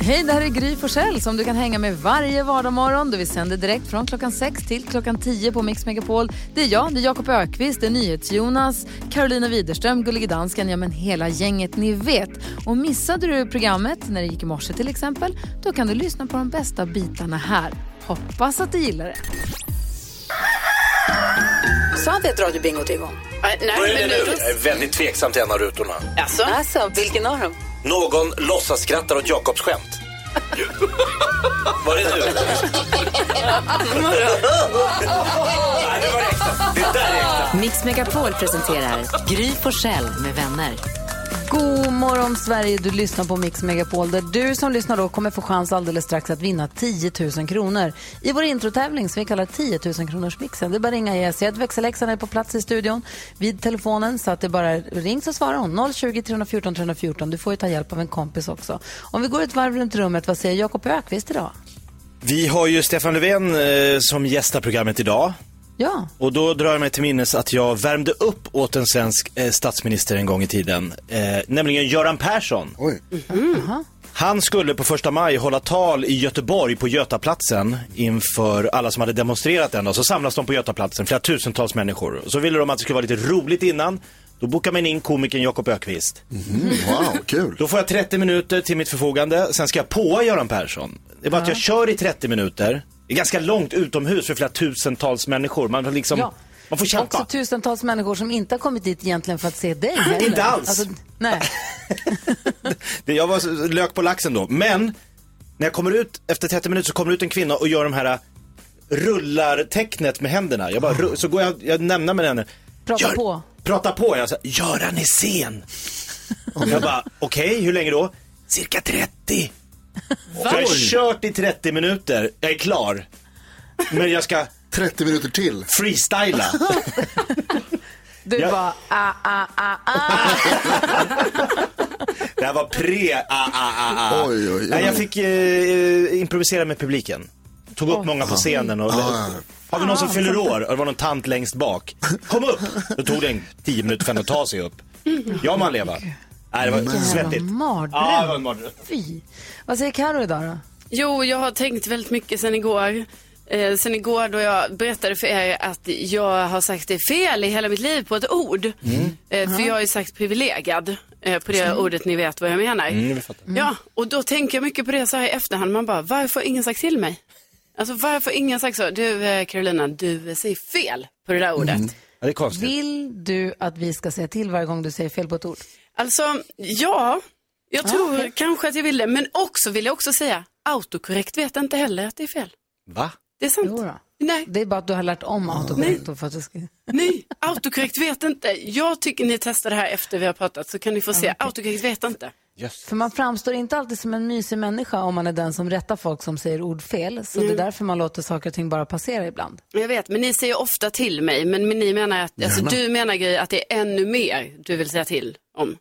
Hej, det här är Gry Forssell som du kan hänga med varje vardagsmorgon. Vi sänder direkt från klockan 6 till klockan 10 på Mix Megapol. Det är jag, det är Jakob Ökvist, det är NyhetsJonas, Carolina Widerström, Gullige Dansken, ja men hela gänget ni vet. Och missade du programmet när det gick i morse till exempel, då kan du lyssna på de bästa bitarna här. Hoppas att du gillar det. Sa vi att radiobingot är igång? Nej, det nu? Jag är väldigt tveksam till en av rutorna. Alltså? Alltså, vilken av dem? Någon låtsas skrattar åt Jakobs skämt. Var det du? Nej, det var äkta. Det där är äkta. Mix Megapol presenterar Gry Forssell med vänner. God morgon Sverige, du lyssnar på Mix Megapol där du som lyssnar då kommer få chans alldeles strax att vinna 10 000 kronor i vår introtävling som vi kallar 10 000 kronors mixen. Det är bara att ringa Jess. Växelläxan är på plats i studion vid telefonen så att det bara ring så svarar hon. 020 314 314. Du får ju ta hjälp av en kompis också. Om vi går ett varv runt rummet, vad säger Jakob Ökvist idag? Vi har ju Stefan Löfven eh, som gästar programmet idag. Ja, Och då drar jag mig till minnes att jag värmde upp åt en svensk eh, statsminister en gång i tiden. Eh, nämligen Göran Persson. Oj. Han skulle på första maj hålla tal i Göteborg på Götaplatsen inför alla som hade demonstrerat den dag. Så samlas de på Götaplatsen, flera tusentals människor. Och så ville de att det skulle vara lite roligt innan. Då bokar man in komikern Jakob Ökvist. Wow, kul. Då får jag 30 minuter till mitt förfogande, sen ska jag påa Göran Persson. Det är bara att jag kör i 30 minuter. Det är ganska långt utomhus för flera tusentals människor. Man, får liksom, Ja. man får kämpa. också tusentals människor som inte har kommit dit egentligen för att se dig heller. Inte alls. Alltså, nej. Det- Jag var lök på laxen då. Men när jag kommer ut efter 30 minuter så kommer ut en kvinna och gör de här äh, rullar-tecknet med händerna. Jag bara, så går jag, jag nämner med henne. Prata på. Prata på. Jag sa, Göran är sen. jag bara, okej, hur länge då? Cirka 30. Jag har kört i 30 minuter. Jag är klar. Men jag ska 30 minuter till. freestyla. Du Ja. bara, ah, ah, ah, ah. Det här var pre ah, ah, ah, ah. Oj, oj, oj. Nej, jag fick eh, improvisera med publiken. Tog upp många på scenen och... Ah. Har vi någon som fyller år? Och det var någon tant längst bak. Kom upp! Då tog det en 10 minuter för henne att ta sig upp. Ja, man leva. Nej, det var Jävla svettigt. mardröm. Ja, det var en mardröm. Fy. Vad säger Karo idag då? Jo, jag har tänkt väldigt mycket sen igår. Eh, sen igår då jag berättade för er att jag har sagt det fel i hela mitt liv på ett ord. Eh, för jag har ju sagt privilegad eh, på det ordet, ni vet vad jag menar. Mm, vi fattar. Ja, och då tänker jag mycket på det så här i efterhand. Man bara, varför har ingen sagt till mig? Alltså varför har ingen sagt så? Du eh, Carolina, du säger fel på det där ordet. Ja, det är konstigt. Vill du att vi ska säga till varje gång du säger fel på ett ord? Alltså, ja, jag tror kanske att jag vill det. Men också vill jag också säga, autokorrekt vet inte heller att det är fel. Va? Det är sant. Jo då. Nej, Det är bara att du har lärt om autokorrekt då för att du ska... nej, autokorrekt vet inte. Jag tycker ni testar det här efter vi har pratat så kan ni få se. Autokorrekt vet inte. För man framstår inte alltid som en mysig människa om man är den som rättar folk som säger ord fel. Så det är därför man låter saker och ting bara passera ibland. Jag vet, men ni säger ofta till mig. Men, men ni menar att, alltså, du menar Gry att det är ännu mer du vill säga till om.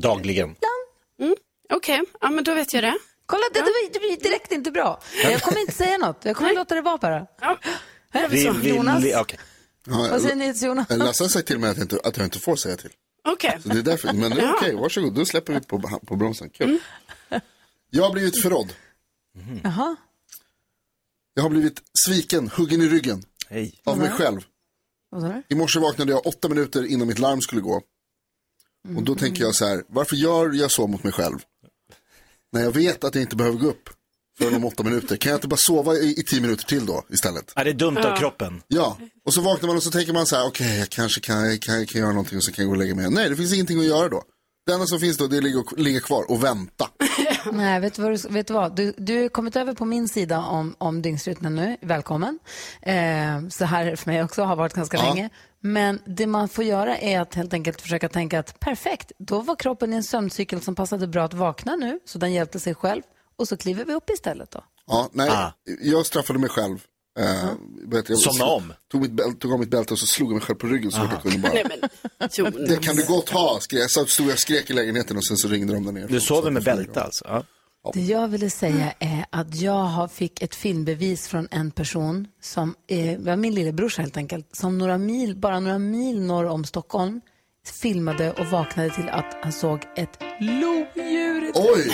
Dagligen. Okej, ja men då vet jag det. Kolla, det, det, blir- det blir direkt inte bra. Jag kommer inte säga något. Jag kommer låta det vara bara. Ja. Här vi Vi, så. vi, Jonas, okej. Ja, vad säger ni till Jonas? Lasse har sagt till mig att jag inte, att jag inte får säga till. Okej. Så det är därför. Men det är okej, varsågod. Då släpper vi på, på bromsen. Kul. Mm. Jag har blivit förrådd. Jaha. Jag har blivit sviken, huggen i ryggen. Hej. Av mig själv. I morse vaknade jag åtta minuter innan mitt larm skulle gå. Och då tänker jag så här, varför gör jag så mot mig själv? När jag vet att jag inte behöver gå upp förrän om åtta minuter. Kan jag inte bara sova i, i tio minuter till då istället? Ja, det är dumt av kroppen. Ja, och så vaknar man och så tänker man så här, okej, jag kanske kan, kan, kan göra någonting och så kan jag gå och lägga mig. Nej, det finns ingenting att göra då. Det enda som finns då, det är att ligga, kvar och vänta. Nej, vet du vad? Du, vet du, vad? Du, du har kommit över på min sida om, om dygnsrytmen nu. Välkommen. Eh, så här är det för mig också, har varit ganska länge. Men det man får göra är att helt enkelt försöka tänka att perfekt, då var kroppen i en sömncykel som passade bra att vakna nu, så den hjälpte sig själv. Och så kliver vi upp istället då. Ja, nej, Ah. jag straffade mig själv. Vet jag, Somna om. Tog, mitt bälte, tog av mitt bälte och så slog jag mig själv på ryggen så jag kunde bara. Nej men. Det kan du gott ha, skrek jag. Så stod jag skrek i lägenheten och sen så ringde de där nere. Du sover med bälte alltså? Ja. Det jag ville säga är att jag har fick ett filmbevis från en person som är, var min lillebrorsa helt enkelt, som några mil, bara några mil norr om Stockholm filmade och vaknade till att han såg ett lodjur. Oj!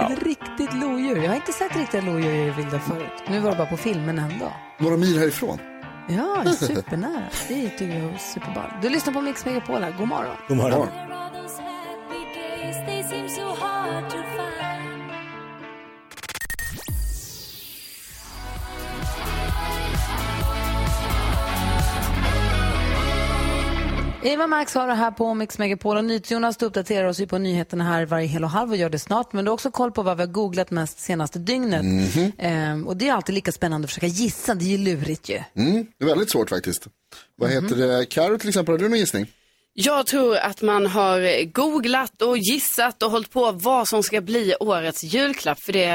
Ett riktigt lodjur. Jag har inte sett riktiga lodjur i vilda förut. Nu var det bara på filmen ändå. Några mil härifrån. Ja, supernära. Det tycker jag är superball. Du lyssnar på Mix Megapol här. God morgon. God morgon. Eva Max har det här på Mix Megapol och NyhetsJonas du uppdaterar oss ju på nyheterna här varje hel och halv och gör det snart. Men du har också koll på vad vi har googlat mest senaste dygnet. Ehm, och det är alltid lika spännande att försöka gissa. Det är ju lurigt ju. Mm, det är väldigt svårt faktiskt. Vad Mhm. heter det? Karo till exempel, har du någon gissning? Jag tror att man har googlat och gissat och hållit på vad som ska bli årets julklapp. För det,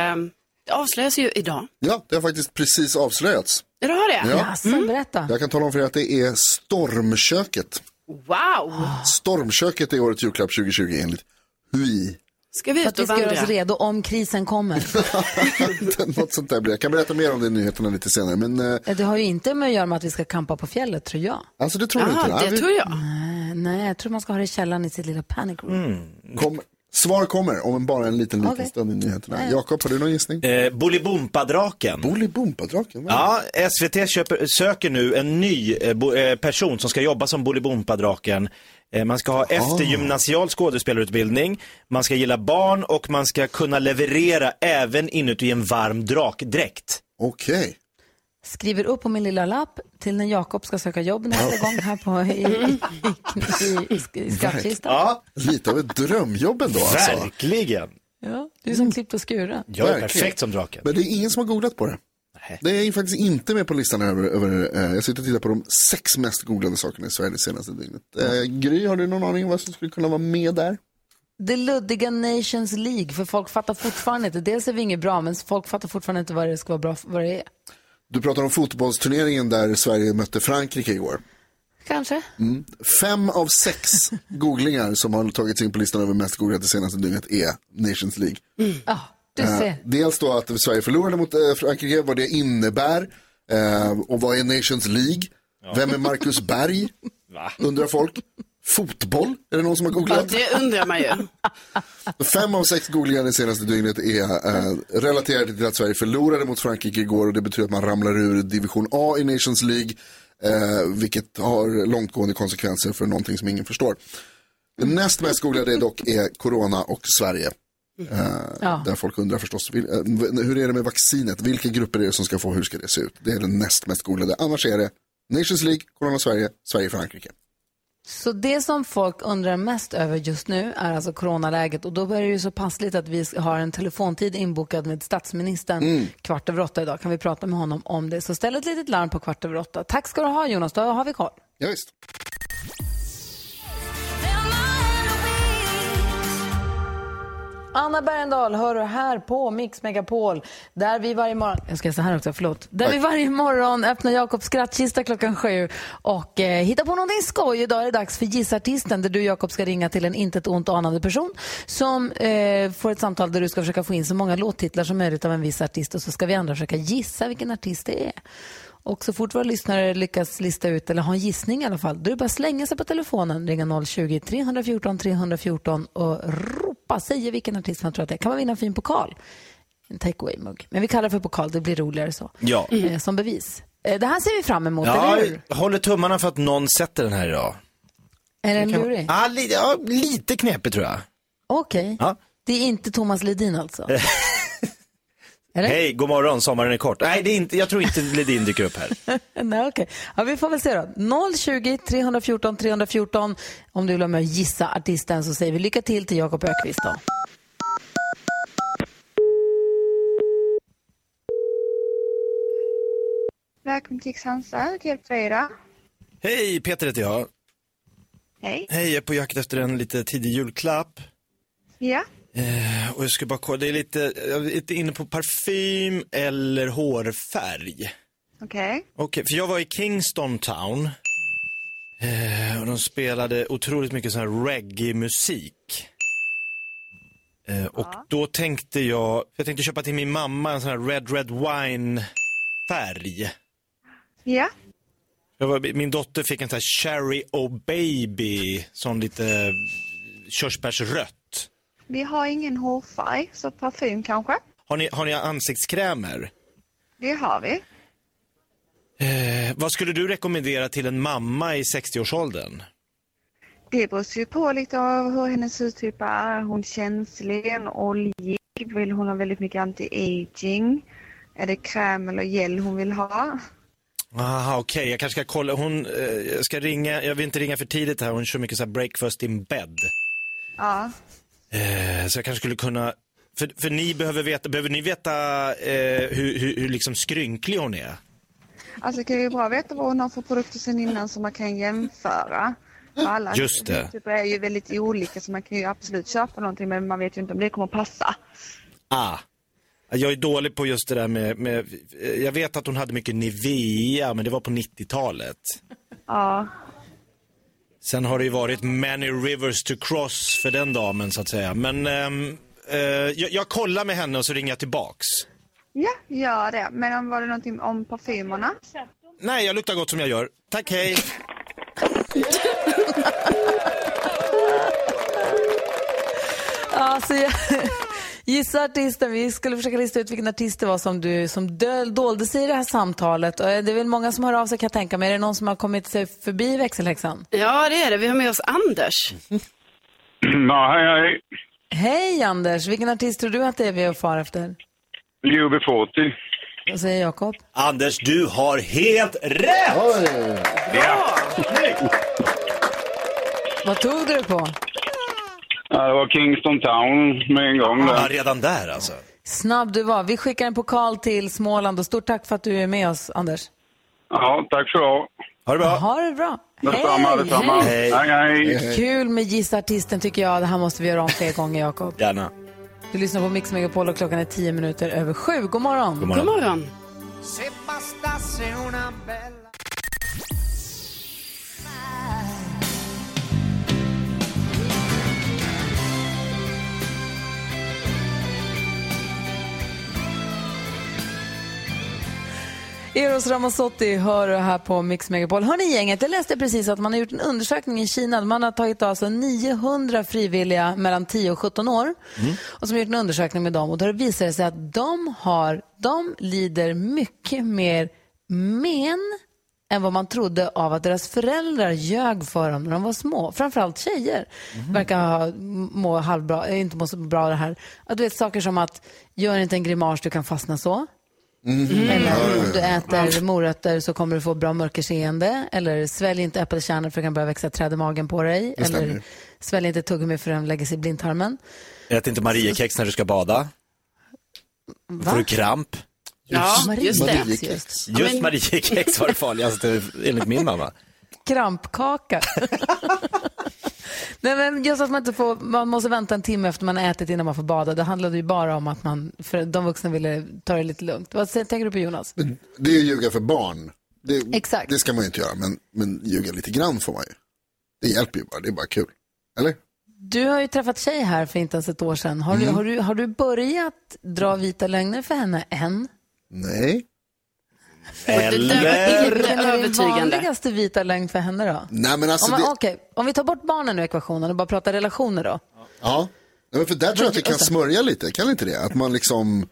det avslöjas ju idag. Ja, det har faktiskt precis avslöjats. Ja, det har det? Ja. Jaså, berätta. Jag kan tala om för er att det är Stormköket. Wow! Stormköket är årets julklapp 2020 enligt Hui. Ska vi För ut att vi och ska göra oss vandra? redo om krisen kommer. Något sånt där blir det. Jag kan berätta mer om det i nyheterna lite senare. Men eh, det har ju inte med att göra med att vi ska kampa på fjället, tror jag. alltså det tror jag inte. Jaha, Nej, det vi- tror jag. Eh, Nej, jag tror man ska ha det i källaren i sitt lilla panic room. Kom, svar kommer om bara en liten, liten Okej. stund i nyheterna. Jakob, har du någon gissning? Eh, Bolibompa-draken. Bolibompa-draken? Ja, SVT köper, söker nu en ny eh, bo, eh, person som ska jobba som Bolibompa-draken. Eh, man ska ha eftergymnasial skådespelarutbildning, man ska gilla barn och man ska kunna leverera även inuti en varm drakdräkt. Okej. Skriver upp på min lilla lapp till när Jakob ska söka jobb nästa gång här på, i, i, i, i skattkistan. Ja, Lite av ett drömjobb ändå alltså. verkligen. Ja, du är som klippt och skuren. Jag är Verkligen. perfekt som draken. Men det är ingen som har googlat på det. Nej. Det är faktiskt inte med på listan över, över eh, jag sitter och tittar på de sex mest googlade sakerna i Sverige det senaste dygnet. Eh, Gry, har du någon aning om vad som skulle kunna vara med där? Det luddiga Nations League, för folk fattar fortfarande inte. Dels är vi inget bra, men folk fattar fortfarande inte vad det ska vara bra vad det är. Du pratar om fotbollsturneringen där Sverige mötte Frankrike igår. Kanske. Fem av sex googlingar som har tagits in på listan över mest googlade det senaste dygnet är Nations League. Ja, du Eh, ser. dels då att Sverige förlorade mot eh, Frankrike, vad det innebär eh, och vad är Nations League? Vem är Marcus Berg? Undrar folk. Fotboll, är det någon som har Ja, googlat? det undrar man ju. Fem av sex googlingar det senaste dygnet är eh, relaterade till att Sverige förlorade mot Frankrike igår och det betyder att man ramlar ur division A i Nations League, eh, vilket har långtgående konsekvenser för någonting som ingen förstår. Det näst mest googlade är dock är Corona och Sverige. Eh, Ja. Där folk undrar förstås, vil- eh, hur är det med vaccinet? Vilka grupper är det som ska få, hur ska det se ut? Det är den näst mest googlade. Annars är det Nations League, Corona Sverige, Sverige Frankrike. Så det som folk undrar mest över just nu är alltså coronaläget och då är det ju så passligt att vi har en telefontid inbokad med statsministern kvart över åtta idag. Kan vi prata med honom om det? Så ställ ett litet larm på kvart över åtta. Tack ska du ha Jonas, då har vi koll. Ja, Anna Bergendahl hör du här på Mix Megapol där vi varje morgon, jag ska så här också, förlåt. Där vi varje morgon öppnar Jakobs skrattkista klockan sju och eh, hittar på någonting skoj. Idag är det dags för Gissartisten där du Jakob ska ringa till en intet ont anande person som eh, får ett samtal där du ska försöka få in så många låttitlar som möjligt av en viss artist och så ska vi andra försöka gissa vilken artist det är. Och så fort våra lyssnare lyckas lista ut, eller ha en gissning i alla fall, då är det bara att slänga sig på telefonen, ringa 020-314 314 och ropa, säga vilken artist man tror att det är. Kan man vinna en fin pokal? En takeaway-mugg. Men vi kallar det för pokal, det blir roligare så. Ja. Eh, som bevis. Eh, det här ser vi fram emot, Ja, eller hur? jag håller tummarna för att någon sätter den här idag. Är den lurig? Ja, li, ja, lite knepigt tror jag. Okej. Ja. Det är inte Thomas Ledin alltså? Eller? Hej, god morgon, sommaren är kort. Nej, det är inte, jag tror inte Ledin dyker upp här. Nej, okej. Ja, vi får väl se då. 020 314 314. Om du vill vara med och gissa artisten så säger vi lycka till till Jakob Ökvist då. Välkommen till Kristianstad, till hjälp dig idag. Hej, Peter heter jag. Hej. Hej, jag är på jakt efter en lite tidig julklapp. Ja, Och jag ska bara kolla, det är lite, jag är lite inne på parfym eller hårfärg. okej. Okej, för jag var i Kingston Town. Eh, och de spelade otroligt mycket sån här reggae-musik. Eh, och då tänkte jag, jag tänkte köpa till min mamma en sån här Red Red Wine-färg. Ja, var, min dotter fick en sån här Cherry O Baby, sån lite körsbärsrött. Vi har ingen hårfärg, så parfym kanske. Har ni, har ni ansiktskrämer? Det har vi. Eh, vad skulle du rekommendera till en mamma i 60-årsåldern? Det beror ju på lite av hur hennes hudtyp är. Är hon känslig, oljig? Vill hon ha väldigt mycket anti-aging? Är det kräm eller gel hon vill ha? Aha, okej, jag kanske ska kolla. Hon, eh, jag ska ringa, jag vill inte ringa för tidigt här. Hon kör mycket så här breakfast in bed. Ja. Eh, så jag kanske skulle kunna, för, för ni behöver veta, behöver ni veta eh, hur, hur, hur liksom skrynklig hon är? Alltså det kan ju bra veta vad hon har för produkter sen innan så man kan jämföra. För Alla Just det. hudtyper är ju väldigt olika så man kan ju absolut köpa någonting men man vet ju inte om det kommer passa. Ah. Jag är dålig på just det där med, med, jag vet att hon hade mycket Nivea, men det var på 90-talet. Ja. Sen har det ju varit many rivers to cross för den damen så att säga. Men ehm, eh, jag, jag kollar med henne och så ringer jag tillbaks. Ja, gör det. Men om var det någonting om parfymerna? Nej, jag luktar gott som jag gör. Tack, hej. Alltså, jag, gissa artisten. Vi skulle försöka lista ut vilken artist det var som, du, som döl, dolde sig i det här samtalet. Och det är väl många som hör av sig kan jag tänka mig. Är det någon som har kommit sig förbi växelhäxan? Ja, det är det. Vi har med oss Anders. Ja, hej, hej. Hej Anders! Vilken artist tror du att det är vi är far efter? UB40. Vad säger Jakob? Anders, du har helt rätt! Ja. Vad tog du på? Ja, det var Kingston Town med en gång. Ja, redan där alltså. Snabb du var. Vi skickar en pokal till Småland och stort tack för att du är med oss, Anders. Ja, tack så du ha. Det bra. Ha det bra. Detsamma, detsamma. Hej. Hej, hej. Kul med Gissa artisten tycker jag. Det här måste vi göra om fler gånger, Jakob. Gärna. Du lyssnar på Mix Megapol och klockan är tio minuter över sju. God morgon. God God morgon. morgon. Eros Ramazzotti hör du här på Mix Megapol. Hör ni gänget, jag läste precis att man har gjort en undersökning i Kina. Man har tagit alltså 900 frivilliga mellan 10 och 17 år och som har gjort en undersökning med dem. Och då visar det sig att de, har, de lider mycket mer men än vad man trodde av att deras föräldrar ljög för dem när de var små. Framförallt tjejer verkar ha, må halvbra, inte må så bra av det här. Att du vet saker som att gör inte en grimas du kan fastna så. Eller om du äter morötter så kommer du få bra mörkerseende. Eller svälj inte äppelkärnor för det kan börja växa träd i magen på dig. Eller svälj inte tuggummi för den lägger sig i blindtarmen. Ät inte Mariekex när du ska bada. Då får du kramp. Ja, just det. Mariekex. Just Mariekex var det farligaste enligt min mamma. Krampkaka. Nej, men just att man, inte får, man måste vänta en timme efter man ätit innan man får bada. Det handlade ju bara om att man, för de vuxna ville ta det lite lugnt. Vad tänker du på Jonas? Men Det är ju ljuga för barn. Det, Exakt. det ska man ju inte göra, men, men ljuga lite grann får man ju. Det hjälper ju bara, det är bara kul. Eller? Du har ju träffat tjej här för inte ens ett år sedan. Har, Mm. du, har, du, har du börjat dra vita lögner för henne än? Nej. Eller? Vilken är övertygande. vanligaste vita lögn för henne då? Nej men alltså, Om, man, det, okej, om vi tar bort barnen ur ekvationen och bara pratar relationer då. ja. Nej, men för där tror jag att vi kan smörja lite, kan inte det? Att man liksom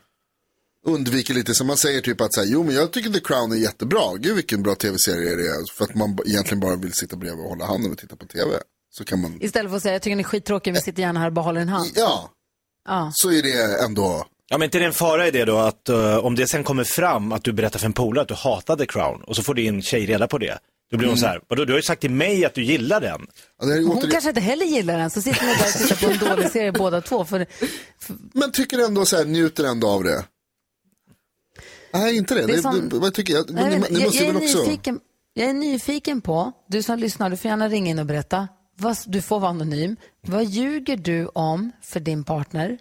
undviker lite, som man säger typ att så här, jo men jag tycker The Crown är jättebra, gud vilken bra tv-serie det är. För att man egentligen bara vill sitta bredvid och hålla handen och titta på tv. Så kan man, Istället för att säga jag tycker ni är skittråkiga, vi sitter gärna här och bara håller en hand. ja, Ja. så är det ändå, Ja, men inte det är en fara i det då att eh, om det sen kommer fram att du berättar för en polare att du hatar The Crown och så får din tjej reda på det. Då blir hon så här, vadå, du har ju sagt till mig att du gillar den. ja, det är Hon återigen, kanske inte heller gillar den, så sitter ni där och tittar på en dålig serie båda två. För men tycker ändå så här, njuter ändå av det. Nej, inte det. Det det, är som- det vad tycker jag? Nej, ni, men ni jag, måste jag, väl är också... nyfiken, jag är nyfiken på, du som lyssnar, du får gärna ringa in och berätta. Vad, du får vara anonym. Vad ljuger du om för din partner?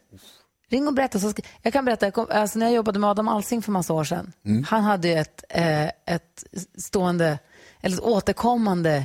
Ring och berätta. Så ska, jag kan berätta, jag kom, alltså när jag jobbade med Adam Alsing för massa år sedan. Han hade ju ett, eh, ett stående, eller ett återkommande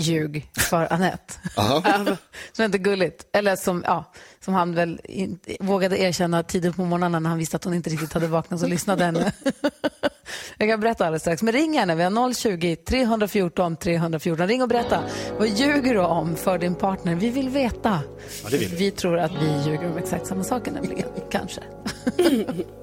ljug för Annette. Aha. som är inte gulligt. Eller som, ja, som han väl inte, vågade erkänna tidigt på morgonen när han visste att hon inte riktigt hade vaknat så lyssnade henne. Jag kan berätta alldeles strax. Men ring gärna. Vi har 020-314 314. Ring och berätta. Vad ljuger du om för din partner? Vi vill veta. Ja, vill vi. Vi tror att vi ljuger om exakt samma saker nämligen. Kanske.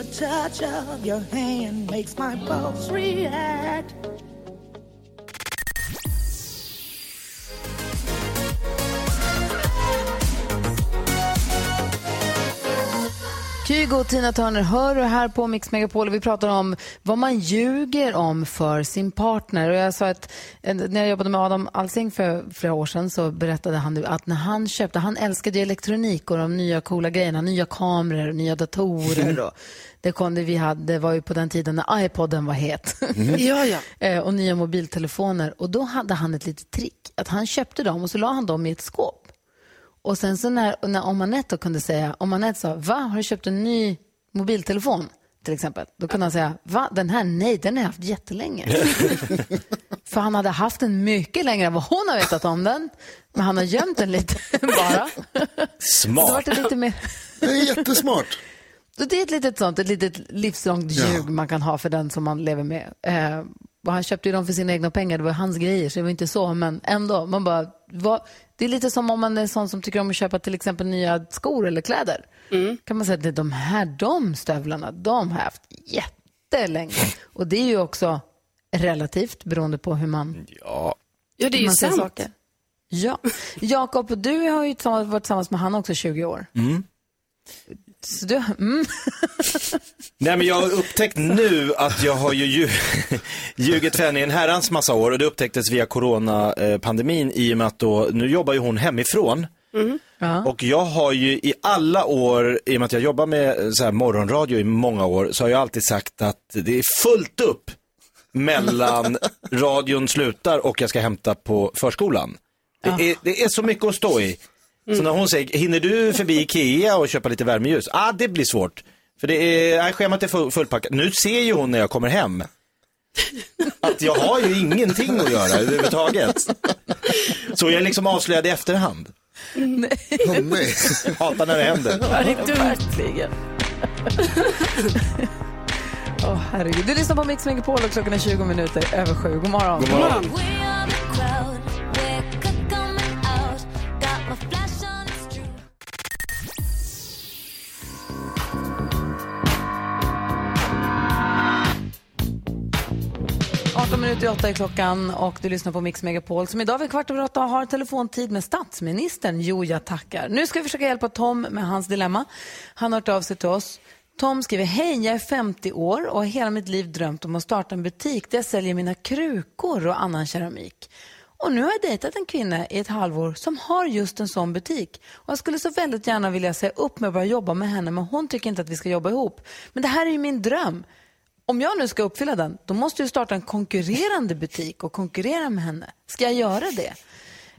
The touch of your hand makes my pulse react. Kygo och Tina Turner hör du här på Mix Megapol och vi pratar om vad man ljuger om för sin partner. Och jag sa att eh, när jag jobbade med Adam Alsing för flera år sedan så berättade han att när han köpte, han älskade elektronik och de nya coola grejerna, nya kameror, nya datorer och det kom det vi hade, det var ju på den tiden när iPoden var het. Ja, ja. Eh, och nya mobiltelefoner. Och då hade han ett litet trick, att han köpte dem och så la han dem i ett skåp. Och sen så när, när om Anette då kunde säga, om Anette sa, va, har du köpt en ny mobiltelefon? Till exempel. Då kunde han säga, va, den här, nej, den har jag haft jättelänge. För han hade haft den mycket längre än vad hon har vetat om den. Men han har gömt den lite bara. Smart. det lite mer... Det är jättesmart. Så det är ett litet sånt, ett litet livslångt Ja. ljug man kan ha för den som man lever med. Eh, och han köpte ju dem för sina egna pengar, det var hans grejer, så det var inte så, men ändå. Man bara, vad, det är lite som om man är sån som tycker om att köpa till exempel nya skor eller kläder. Kan man säga att det är de här, de stövlarna, de har jag haft jättelänge. Och det är ju också relativt beroende på hur man Ja, Ja, det är ju sant. saker. Ja. Jakob, du har ju varit tillsammans med han också 20 år. Så du, mm. Nej men jag har upptäckt nu att jag har ju lju- ljugit för henne i en herrans massa år och det upptäcktes via coronapandemin i och med att då, nu jobbar ju hon hemifrån. Ja. Och jag har ju i alla år, i och med att jag jobbar med så här morgonradio i många år, så har jag alltid sagt att det är fullt upp mellan radion slutar och jag ska hämta på förskolan. Det, är, det är så mycket att stå i. Så när hon säger, hinner du förbi Ikea och köpa lite värmeljus? Ah, det blir svårt. För det är, nej, schemat är full, fullpackat. Nu ser ju hon när jag kommer hem att jag har ju ingenting att göra överhuvudtaget. Så jag är liksom avslöjad i efterhand. Åh, nej. Hatar när det händer. Verkligen. Åh, herregud. Du lyssnar på Mix Megapol och klockan är 20 minuter över sju. God morgon. God morgon. morgon. 18 minuter i 8 är klockan och du lyssnar på Mix Megapol som idag vid kvart över 8 har telefontid med statsministern. Jo, jag tackar. Nu ska vi försöka hjälpa Tom med hans dilemma. Han har hört av sig till oss. Tom skriver, hej, jag är 50 år och har hela mitt liv drömt om att starta en butik där jag säljer mina krukor och annan keramik. Och nu har jag dejtat en kvinna i ett halvår som har just en sån butik. Och jag skulle så väldigt gärna vilja säga upp mig och börja jobba med henne, men hon tycker inte att vi ska jobba ihop. Men det här är ju min dröm. Om jag nu ska uppfylla den, då måste jag starta en konkurrerande butik och konkurrera med henne. Ska jag göra det?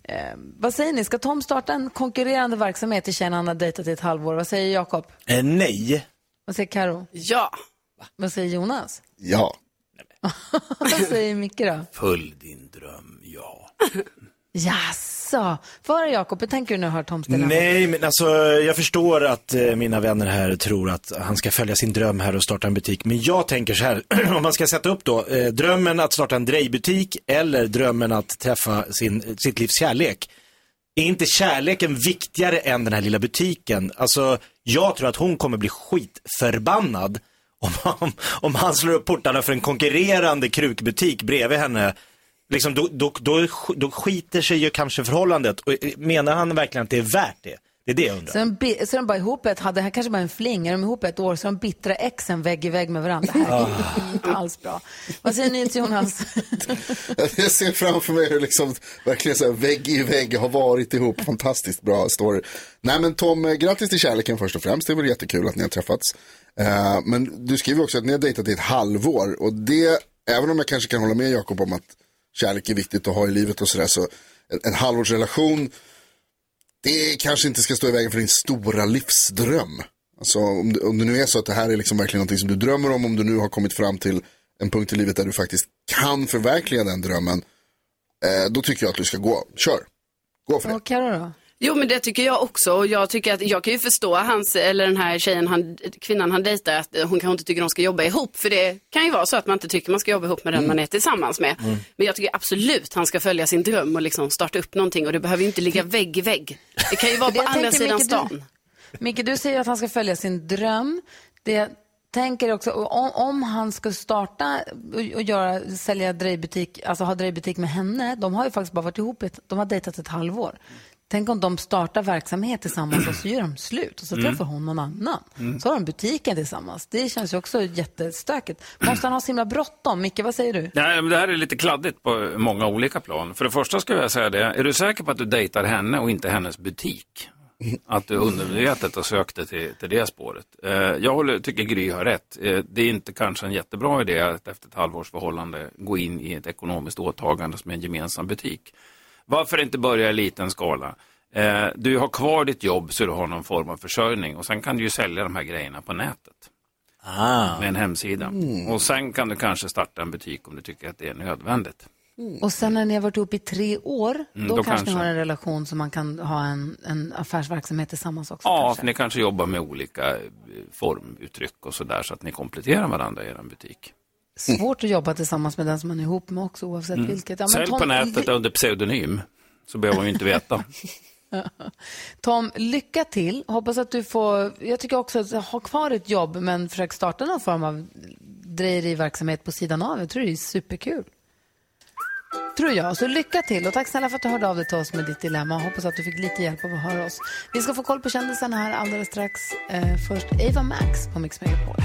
Eh, vad säger ni? Ska Tom starta en konkurrerande verksamhet till tjejen han har dejtat i ett halvår? Vad säger Jakob? Eh, nej. Vad säger Karo? Ja. Vad säger Jonas? Ja. vad säger Micke då? Följ din dröm, ja. Jaså? vad har Jakob, hur tänker du när du hör Toms dilemma? Nej, men alltså jag förstår att eh, mina vänner här tror att han ska följa sin dröm här och starta en butik. Men jag tänker så här, om man ska sätta upp då, eh, drömmen att starta en drejbutik eller drömmen att träffa sin, sitt livs kärlek. Är inte kärleken viktigare än den här lilla butiken? Alltså, jag tror att hon kommer bli skitförbannad om, om, om han slår upp portarna för en konkurrerande krukbutik bredvid henne. Liksom, då, då, då, då skiter sig ju kanske förhållandet. Och, eh, menar han verkligen att det är värt det? Det är det jag undrar. Så de, så de bara ihop ett, hade det här kanske bara en fling, är de ihop ett år så de bittra exen vägg i vägg med varandra. Det här är inte alls bra. Vad säger ni till Jonas? Jag ser framför mig hur liksom verkligen så här vägg i vägg har varit ihop. Fantastiskt bra story. Nej men Tom, eh, grattis till kärleken först och främst. Det är väl jättekul att ni har träffats. Eh, men du skriver också att ni har dejtat i ett halvår. Och det, även om jag kanske kan hålla med Jakob om att kärlek är viktigt att ha i livet och sådär. Så en, en halvårsrelation, det kanske inte ska stå i vägen för din stora livsdröm. Alltså om det, om det nu är så att det här är liksom verkligen någonting som du drömmer om, om du nu har kommit fram till en punkt i livet där du faktiskt kan förverkliga den drömmen, eh, då tycker jag att du ska gå. Kör, gå för det. Och Karo då? Jo men det tycker jag också och jag tycker att jag kan ju förstå hans, eller den här tjejen, han, kvinnan han dejtar, att hon kanske inte tycker de ska jobba ihop. För det kan ju vara så att man inte tycker man ska jobba ihop med den man är tillsammans med. Men jag tycker absolut han ska följa sin dröm och liksom starta upp någonting och det behöver ju inte ligga vägg i vägg. Det kan ju vara på jag andra tänker, sidan Micke, stan. Du, Micke, du säger att han ska följa sin dröm. Det jag tänker också, om, om han ska starta och, och göra, sälja drejbutik, alltså ha drejbutik med henne, de har ju faktiskt bara varit ihop, ett, de har dejtat ett halvår. Tänk om de startar verksamhet tillsammans och så gör de slut och så träffar hon någon annan. Så har de butiken tillsammans. Det känns ju också jättestökigt. Måste han ha så himla bråttom? Micke, vad säger du? Nej, men det här är lite kladdigt på många olika plan. För det första ska jag säga det, är du säker på att du dejtar henne och inte hennes butik? Att du undermedvetet har sökt dig till, till det spåret. Eh, jag håller, tycker Gry har rätt. Eh, det är inte kanske en jättebra idé att efter ett halvårs förhållande gå in i ett ekonomiskt åtagande som är en gemensam butik. Varför inte börja i liten skala? Eh, du har kvar ditt jobb så du har någon form av försörjning och sen kan du ju sälja de här grejerna på nätet Ah. med en hemsida. Och sen kan du kanske starta en butik om du tycker att det är nödvändigt. Och sen när ni har varit ihop i tre år, då, Mm, då kanske, ni kanske. har en relation som man kan ha en, en affärsverksamhet tillsammans också. Ja, kanske. ni kanske jobbar med olika eh, formuttryck och sådär så att ni kompletterar varandra i er butik. Svårt att jobba tillsammans med den som man är ihop med också, oavsett vilket. Ja, Mm. Sälj Tom, på nätet under pseudonym så behöver man ju inte veta. Tom, lycka till. Hoppas att du får, jag tycker också att ha kvar ditt jobb, men försök starta någon form av drejeriverksamhet på sidan av. Jag tror det är superkul. Tror jag. Så lycka till och tack snälla för att du hörde av dig till oss med ditt dilemma. Hoppas att du fick lite hjälp av att höra oss. Vi ska få koll på kändisarna här alldeles strax. Eh, först Ava Max på Mix Megapol.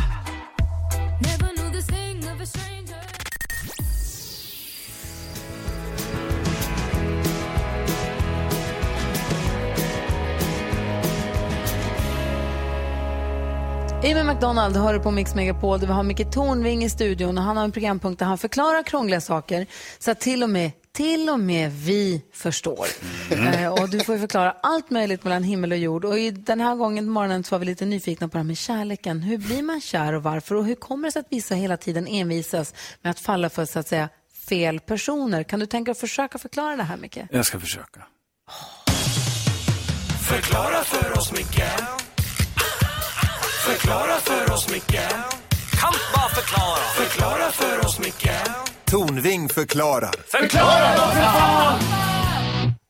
Amy McDonald hör på Mix Megapol där vi har Micke Tornving i studion och han har en programpunkt där han förklarar krångliga saker så att till och med, till och med vi förstår. Eh, och du får förklara allt möjligt mellan himmel och jord och i den här gången morgonen så var vi lite nyfikna på det här med kärleken. Hur blir man kär och varför och hur kommer det sig att vissa hela tiden envisas med att falla för så att säga fel personer? Kan du tänka dig att försöka förklara det här Micke? Jag ska försöka. Förklara för oss, Micke Förklara för oss, Micke Kan bara förklara Förklara för oss, Micke Tornving förklarar.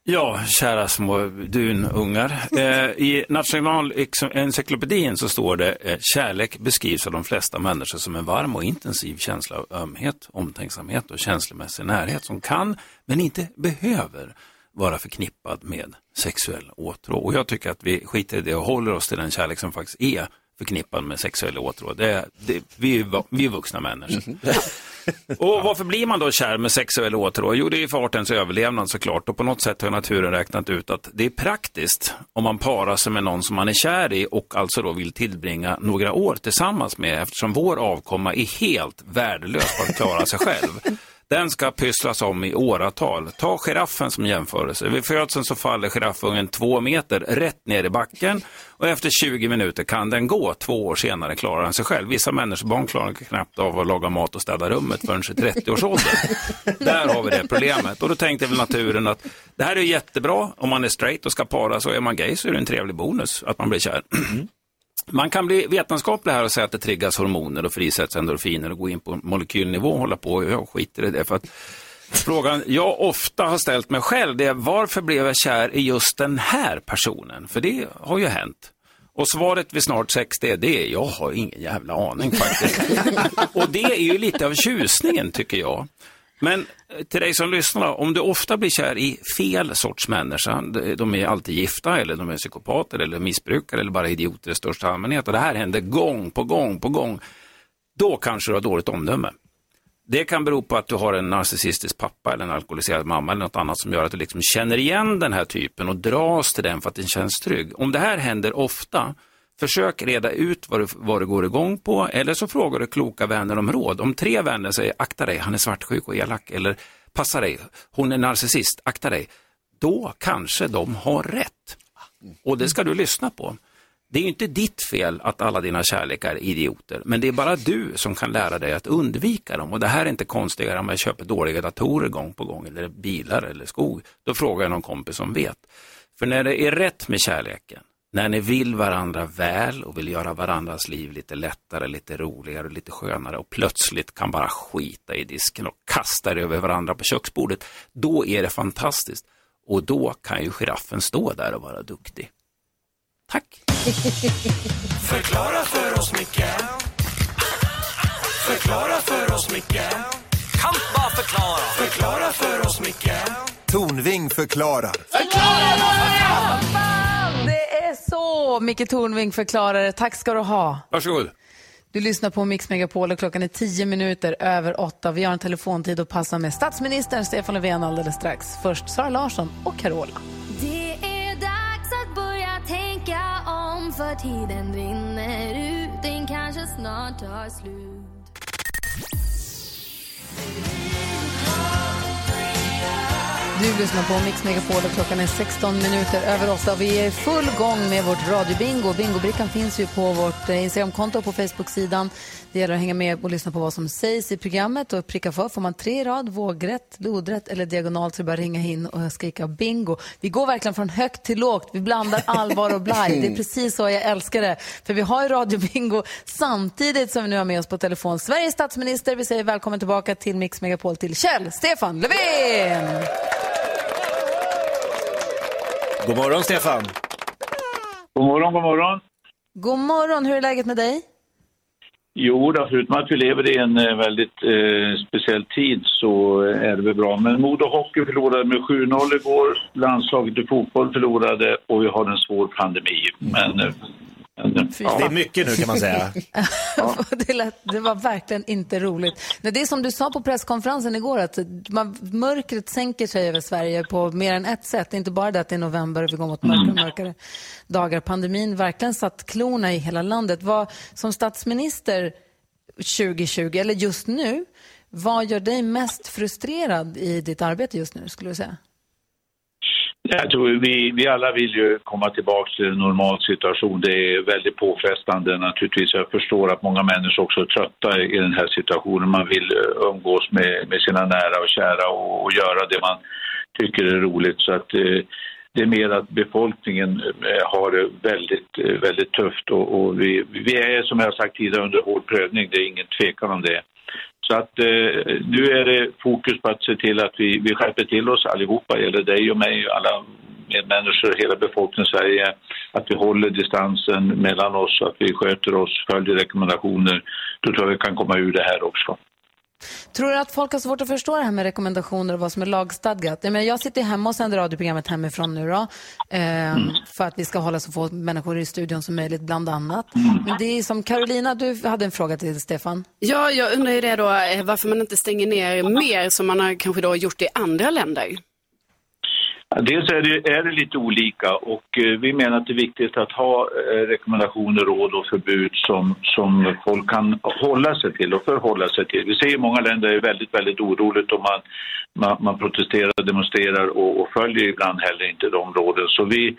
Ja, kära små dunungar. Eh, I Nationalencyklopedin så står det eh, kärlek beskrivs av de flesta människor som en varm och intensiv känsla av ömhet, omtänksamhet och känslomässig närhet som kan, men inte behöver, vara förknippad med sexuell åtrå. Och jag tycker att vi skiter i det och håller oss till den kärlek som faktiskt är förknippad med sexuell åtrå. Det, det, vi, vi är vuxna människor. Och varför blir man då kär med sexuell åtrå? Jo, det är för artens överlevnad såklart. Och på något sätt har naturen räknat ut att det är praktiskt om man parar sig med någon som man är kär i och alltså då vill tillbringa några år tillsammans med eftersom vår avkomma är helt värdelös på att klara sig själv. Den ska pysslas om i åratal. Ta giraffen som jämförelse. Vid födseln så faller giraffungen två meter rätt ner i backen och efter 20 minuter kan den gå. Två år senare klarar den sig själv. Vissa människor, barn klarar knappt av att laga mat och städa rummet förrän i 30-årsåldern. Där har vi det problemet. Och då tänkte väl naturen att det här är jättebra om man är straight och ska para så är man gay så är det en trevlig bonus att man blir kär. Man kan bli vetenskaplig här och säga att det triggas hormoner och frisätts endorfiner och gå in på molekylnivå och hålla på. Jag skiter i det. För att frågan jag ofta har ställt mig själv det är varför blev jag kär i just den här personen? För det har ju hänt. Och svaret vid snart sex det är det. Jag har ingen jävla aning faktiskt. och det är ju lite av tjusningen tycker jag. Men eh, till dig som lyssnar, om du ofta blir kär i fel sorts människa, de- de är alltid gifta eller de är psykopater eller missbrukare eller bara idioter i största allmänhet och det här händer gång på gång på gång, då kanske du har dåligt omdöme. Det kan bero på att du har en narcissistisk pappa eller en alkoholiserad mamma eller något annat som gör att du liksom känner igen den här typen och dras till den för att den känns trygg. Om det här händer ofta, försök reda ut vad du, vad du går igång på eller så frågar du kloka vänner om råd. Om tre vänner säger akta dig, han är svartsjuk och elak eller passa dig, hon är narcissist, akta dig. Då kanske de har rätt. Och det ska du lyssna på. Det är ju inte ditt fel att alla dina kärlekar är idioter, men det är bara du som kan lära dig att undvika dem. Och det här är inte konstigare om jag köper dåliga datorer gång på gång, eller bilar eller skog. Då frågar jag någon kompis som vet. För när det är rätt med kärleken, när ni vill varandra väl och vill göra varandras liv lite lättare, lite roligare och lite skönare och plötsligt kan bara skita i disken och kasta er över varandra på köksbordet, då är det fantastiskt. Och då kan ju giraffen stå där och vara duktig. Tack! Förklara för oss, Micke Förklara för oss, Micke Kan bara förklara Förklara för oss, Micke Tornving förklarar. Det är så! Micke Tornving förklarar det. Tack ska du ha. Varsågod. Du lyssnar på Mix Megapol och klockan är tio minuter över åtta. Vi har en telefontid att passa med statsministern Stefan Löfven alldeles strax. Först Sara Larsson och Carola. Det är dags att börja tänka om för tiden rinner ut, den kanske snart tar slut. Du lyssnar på Mix Megapol och klockan är 16 minuter över åtta. Vi är i full gång med vårt radiobingo. Bingobrickan finns ju på vårt eh, Instagramkonto och på Facebook-sidan. Det gäller att hänga med och lyssna på vad som sägs i programmet och pricka för. Får man tre rad, vågrätt, lodrätt eller diagonalt så är det bara ringa in och skrika bingo. Vi går verkligen från högt till lågt. Vi blandar allvar och blaj. Det är precis så jag älskar det. För vi har ju radiobingo samtidigt som vi nu har med oss på telefon Sveriges statsminister. Vi säger välkommen tillbaka till Mix Megapol till Kjell Stefan Löfven! God morgon Stefan. God morgon, god morgon. God morgon, hur är läget med dig? Jo, då, förutom att vi lever i en eh, väldigt eh, speciell tid så är det väl bra. Men Modo Hockey förlorade med 7-0 igår. Landslaget i fotboll förlorade och vi har en svår pandemi. Men, eh, men eh, ja. Det är mycket nu kan man säga. det, lät, det var verkligen inte roligt. Nej, det är som du sa på presskonferensen igår, att man, mörkret sänker sig över Sverige på mer än ett sätt. Det är inte bara det att det är november och vi går mot mörkare och mörkare dagar. Pandemin verkligen satt klorna i hela landet. Vad, som statsminister 2020, eller just nu, vad gör dig mest frustrerad i ditt arbete just nu, skulle du säga? Jag tror vi, vi alla vill ju komma tillbaka till en normal situation. Det är väldigt påfrestande naturligtvis. Jag förstår att många människor också är trötta i den här situationen. Man vill eh, umgås med, med sina nära och kära och, och göra det man tycker är roligt. Så att eh, det är mer att befolkningen eh, har det väldigt, eh, väldigt tufft och, och vi, vi är som jag har sagt tidigare under hård prövning. Det är ingen tvekan om det. Så att eh, nu är det fokus på att se till att vi, vi skärper till oss allihopa, eller dig och mig, alla medmänniskor, hela befolkningen i Sverige, att vi håller distansen mellan oss, att vi sköter oss, följer rekommendationer. Då tror jag vi kan komma ur det här också. Tror du att folk har svårt att förstå det här med rekommendationer och vad som är lagstadgat? Jag, menar, jag sitter hemma och sänder radioprogrammet hemifrån nu då, eh, för att vi ska hålla så få människor i studion som möjligt, bland annat. Men det är som Carolina, du hade en fråga till Stefan. Ja, jag undrar ju det då, eh, varför man inte stänger ner mer som man har kanske då gjort i andra länder. Dels är det, är det lite olika och eh, vi menar att det är viktigt att ha eh, rekommendationer, råd och förbud som, som folk kan hålla sig till och förhålla sig till. Vi ser i många länder är väldigt, väldigt oroligt och man, man, man protesterar, demonstrerar och, och följer ibland heller inte de råden. Så vi,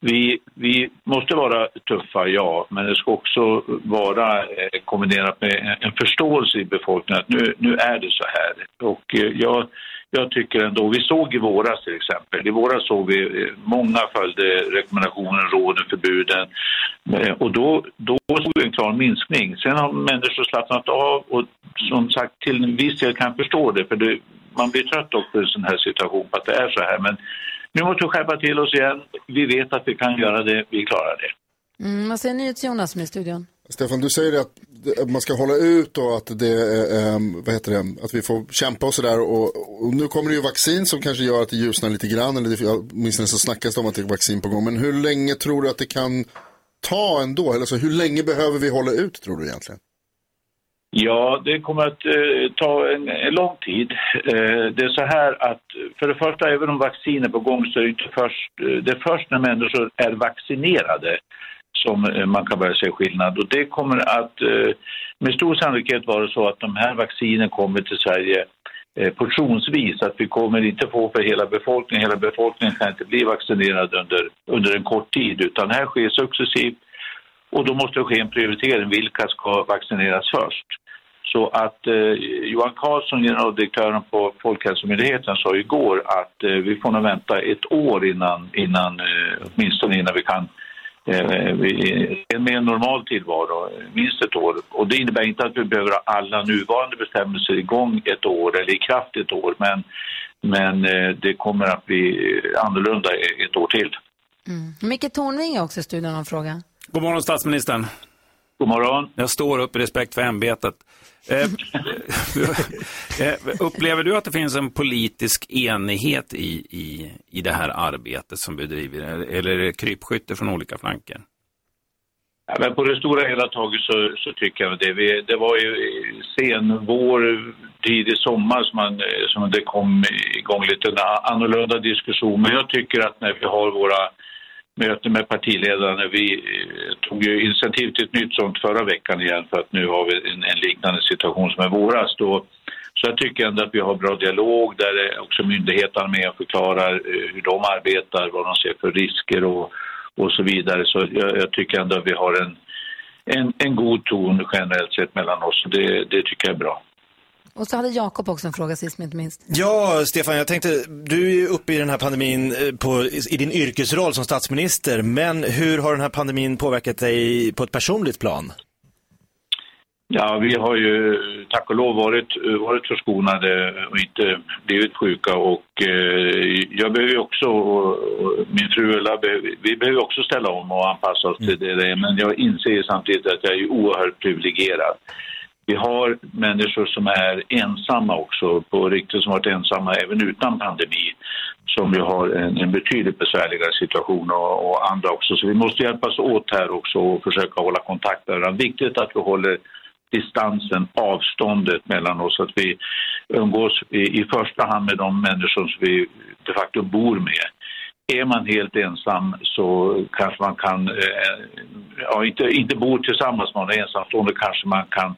vi, vi måste vara tuffa, ja, men det ska också vara eh, kombinerat med en, en förståelse i befolkningen att nu, nu är det så här. Och eh, jag, jag tycker ändå, vi såg i våras till exempel, i våras såg vi eh, många följde rekommendationer, råden, förbuden eh, och då, då såg vi en klar minskning. Sen har människor slappnat av och som sagt till en viss del kan jag förstå det för det, man blir trött också i en sån här situation på att det är så här. Men nu måste vi skärpa till oss igen. Vi vet att vi kan göra det, vi klarar det. Mm, vad säger ni till Jonas som är i studion? Stefan, du säger att man ska hålla ut och att, det, ehm, vad heter det, att vi får kämpa och sådär. Och, och nu kommer det ju vaccin som kanske gör att det ljusnar lite grann. Eller åtminstone så snackas det om att det är vaccin på gång. Men hur länge tror du att det kan ta ändå? Eller så, hur länge behöver vi hålla ut tror du egentligen? Ja, det kommer att eh, ta en, en lång tid. Eh, det är så här att för det första, även om vaccin är på gång så är det inte först, eh, det är först när människor är vaccinerade som eh, man kan börja se skillnad. Och det kommer att eh, med stor sannolikhet vara så att de här vaccinen kommer till Sverige eh, portionsvis. Att vi kommer inte få för hela befolkningen. Hela befolkningen kan inte bli vaccinerad under, under en kort tid utan det här sker successivt Och då måste det ske en prioritering. Vilka ska vaccineras först? Så att eh, Johan Carlsson, generaldirektören på Folkhälsomyndigheten, sa igår att eh, vi får nog vänta ett år innan, innan eh, åtminstone innan vi kan eh, vi- en mer normal tillvaro, eh, minst ett år. Och det innebär inte att vi behöver ha alla nuvarande bestämmelser igång ett år eller i kraft ett år, men, men eh, det kommer att bli eh, annorlunda i- ett år till. Micke Tornving är också i studion och har en fråga. God morgon statsministern. God morgon. Jag står upp i respekt för ämbetet. Eh, eh, upplever du att det finns en politisk enighet i, i, i det här arbetet som bedriver, eller är det krypskytte från olika flanker? Ja, men på det stora hela taget så, så tycker jag det. Vi, det var ju sen vår, tidig sommar som, man, eh, som det kom igång lite annorlunda diskussion. Men jag tycker att när vi har våra möte med partiledarna, vi eh, tog ju initiativ till ett nytt sånt förra veckan igen för att nu har vi en, en liknande situation som i våras. Då, så jag tycker ändå att vi har bra dialog där eh, också myndigheterna är med och förklarar eh, hur de arbetar, vad de ser för risker och, och så vidare. Så jag, jag tycker ändå att vi har en, en, en god ton generellt sett mellan oss. Det, det tycker jag är bra. Och så hade Jakob också en fråga sist men inte minst. Ja, Stefan, jag tänkte, du är ju uppe i den här pandemin eh, på, i din yrkesroll som statsminister, men hur har den här pandemin påverkat dig på ett personligt plan? Ja, vi har ju tack och lov varit, varit förskonade och inte blivit sjuka och eh, jag behöver också, och min fru Ulla, vi behöver också ställa om och anpassa oss till det det. Men jag inser samtidigt att jag är ju oerhört privilegierad. Vi har människor som är ensamma också, på riktigt som varit ensamma även utan pandemi, som ju har en, en betydligt besvärligare situation och, och andra också. Så vi måste hjälpas åt här också och försöka hålla kontakt med varandra. Viktigt att vi håller distansen, avståndet mellan oss, att vi umgås i, i första hand med de människor som vi de facto bor med. Är man helt ensam så kanske man kan, eh, ja, inte, inte bor tillsammans med någon ensamstående, kanske man kan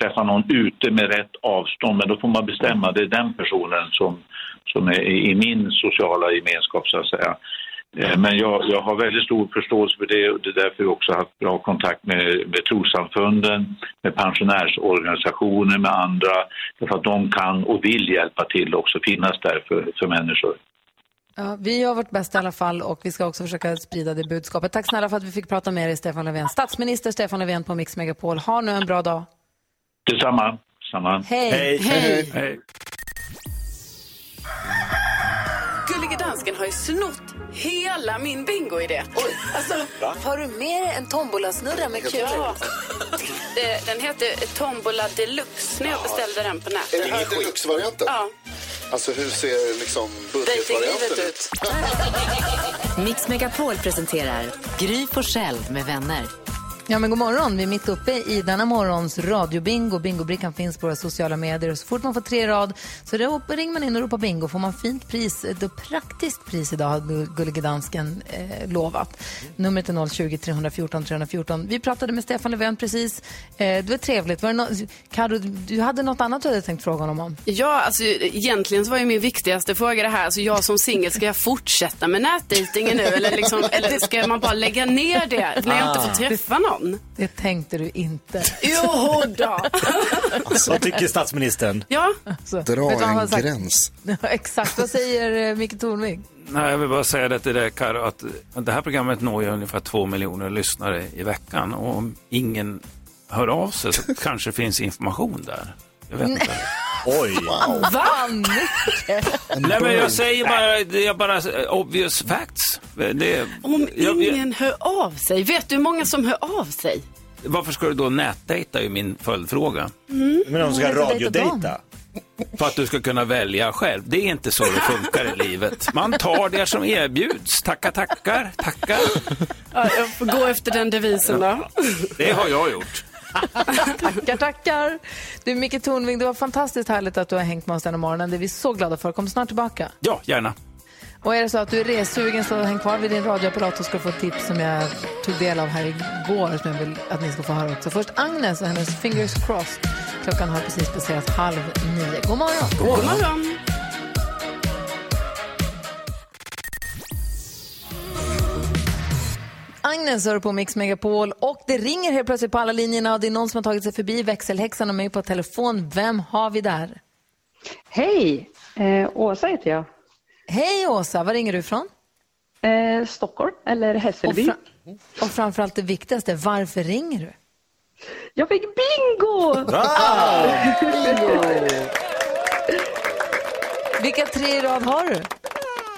träffa någon ute med rätt avstånd, men då får man bestämma, det är den personen som, som är i min sociala gemenskap så att säga. Eh, men jag, jag har väldigt stor förståelse för det och det är därför vi också har haft bra kontakt med, med trossamfunden, med pensionärsorganisationer, med andra. Därför att de kan och vill hjälpa till och också finnas där för, för människor. Ja, vi gör vårt bästa i alla fall och vi ska också försöka sprida det budskapet. Tack snälla för att vi fick prata med dig, Stefan Löfven. Statsminister Stefan Löfven på Mix Megapol. Ha nu en bra dag. Detsamma. Samma. Hej. Hej. Hej. Hej. Gullige dansken har ju snott hela min bingoidé. Alltså, Har du med dig en tombolasnurra med kul? Ja. Det, den heter Tombola Deluxe när jag beställde den på nätet. Är det här deluxe-varianten? Ja. Alltså hur ser liksom budgetvarianten ut? Mix Megapol presenterar Gry Forssell med vänner. Ja, men god morgon. Vi är mitt uppe i denna morgons radiobingo. Bingobrickan finns på våra sociala medier. Så fort man får tre rad så ringer man in och ropar bingo. Får man fint pris, ett praktiskt pris idag har Gullige Dansken eh, lovat. Numret är 020-314 314. Vi pratade med Stefan Löfven precis. Eh, det var trevligt. Var det no Karo, du hade något annat du hade tänkt fråga honom om? Ja, alltså egentligen så var ju min viktigaste fråga det här. Alltså jag som singel, ska jag fortsätta med nätdejtingen nu? Eller, liksom, eller ska man bara lägga ner det när jag inte får träffa någon? Det tänkte du inte. Jo då. Vad tycker statsministern? Ja. Alltså, Dra en sagt? gräns. Ja, exakt. Vad säger eh, Micke Tornving? Nej, jag vill bara säga det till dig, Karo, att det här programmet når ju ungefär två miljoner lyssnare i veckan. Och om ingen hör av sig så kanske det finns information där. Jag vet inte. Oj. Va? Micke? Nej, men jag säger bara, det är bara obvious facts. Det, Om jag, jag, ingen hör av sig, vet du hur många som hör av sig? varför ska du då nätdejta är min följdfråga. Mm. Men de ska radiodejta? För att du ska kunna välja själv. Det är inte så det funkar i livet. Man tar det som erbjuds. Tacka, tackar, tackar. Ja, jag får gå efter den devisen då. Det har jag gjort. Tackar, tackar. Du, Micke Tornving, det var fantastiskt härligt att du har hängt med oss denna morgonen. Det är vi så glada för. Kom snart tillbaka. Ja, gärna. Och är det så att du är ressugen så häng kvar vid din radioapparat så ska få ett tips som jag tog del av här igår som jag vill att ni ska få höra också. Först Agnes och hennes Fingers Crossed. Klockan har precis passerat halv nio. God morgon. God morgon. Agnes hör på Mix Megapol och det ringer helt plötsligt på alla linjerna och det är någon som har tagit sig förbi växelhäxan och mig på telefon. Vem har vi där? Hej, eh, Åsa heter jag. Hej Åsa, var ringer du ifrån? Eh, Stockholm, eller Hässelby. Och, fra- och framförallt det viktigaste, varför ringer du? Jag fick bingo! Vilka tre i rad har du?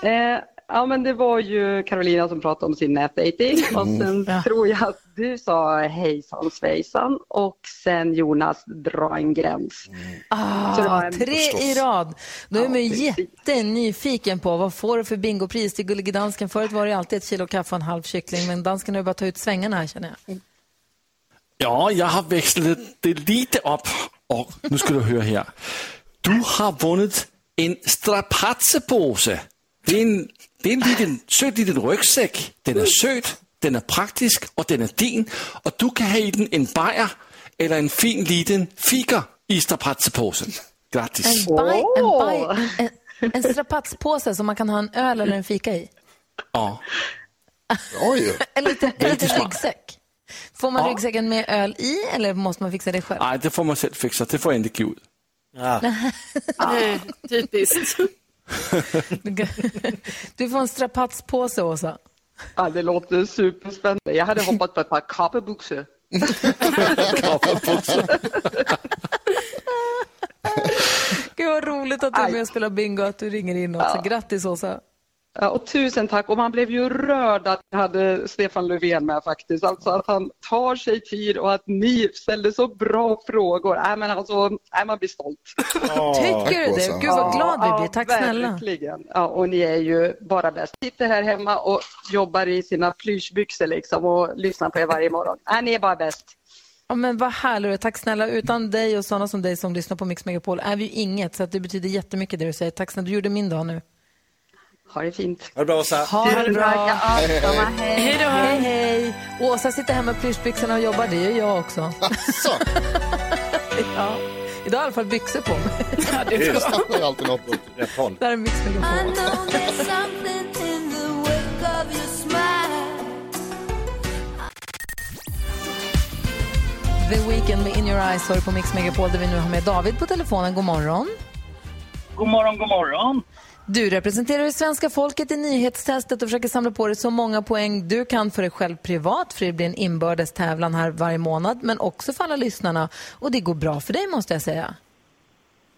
Eh, ja, men det var ju Carolina som pratade om sin nätdating och sen Ja. tror jag att du sa hejsan svejsan och sen Jonas dra en gräns. Var Ah, en- tre i rad. Då är man ju jättenyfiken på vad får du för bingopris till Gullige Dansken. Förut var det alltid ett kilo kaffe och en halv kyckling, men dansken har ju bara ta ut svängarna här känner jag. Ja, jag har växlat det lite upp och nu ska du höra här. Du har vunnit en strapatsepåse. Det är en, det är en liten, söt liten ryggsäck. Den är söt, den är praktisk och den är din. Och du kan ha i den en bajer eller en fin liten fika i strapatsepåsen. Grattis! En, baj, en, baj, en, en strapatspåse som man kan ha en öl eller en fika i. Ja. Oj. En liten, en liten ryggsäck. Får man Ja. ryggsäcken med öl i eller måste man fixa det själv? Nej, det får man själv fixa. Det får jag inte ge ut. Nej, typiskt. Du får en strapatspåse, Åsa. Ja, det låter superspännande. Jag hade hoppat på ett par kappebyxor. Gud vad roligt att du är med och spelar bingo och att du ringer in också. Ja. Grattis Åsa. Ja, och tusen tack. Och man blev ju rörd att jag hade Stefan Löfven med faktiskt. Alltså att han tar sig tid och att ni ställde så bra frågor. Nej, men alltså, nej, man blir stolt. Tycker du det? Gud vad glad vi blir. Tack snälla. Verkligen. Ja, och ni är ju bara bäst. Sitter här hemma och jobbar i sina plyschbyxor liksom och lyssnar på er varje morgon. Nej, ni är bara bäst. Ja, men vad härligt. Tack snälla. Utan dig och sådana som dig som lyssnar på Mix Megapol är vi ju inget. Så att det betyder jättemycket det du säger. Tack snälla. Du gjorde min dag nu. Ha det fint. Ha det bra Åsa. Ha det bra. Hej, hej. Hej då. Hej, hej. Åsa sitter hemma med plyschbyxorna och jobbar. Det gör jag också. ja. Idag har jag i alla fall byxor på mig. Ja, det är bra. Det är alltid något åt rätt håll. Där är Mix Megapol. The Weeknd med In Your Eyes hör på Mix Megapol där vi nu har med David på telefonen. God morgon. God morgon, god morgon. Du representerar det svenska folket i nyhetstestet och försöker samla på dig så många poäng du kan för dig själv privat, för det blir en inbördes tävlan här varje månad, men också för alla lyssnarna. Och det går bra för dig måste jag säga.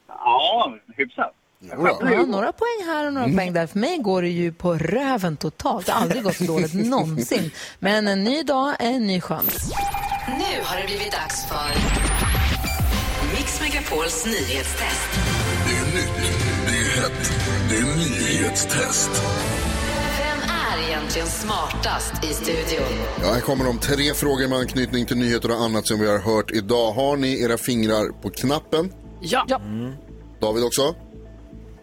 Ja, hyfsat. Ja, några poäng här och några poäng där. För mig går det ju på röven totalt. Det har aldrig gått så dåligt någonsin. Men en ny dag är en ny chans. Nu har det blivit dags för Mix Megapols nyhetstest. Det är nytt, det är hett, det är nyhetstest. Vem är egentligen smartast i studion? Ja, här kommer de tre frågor med anknytning till nyheter och annat som vi har hört idag. Har ni era fingrar på knappen? Ja. ja. David också?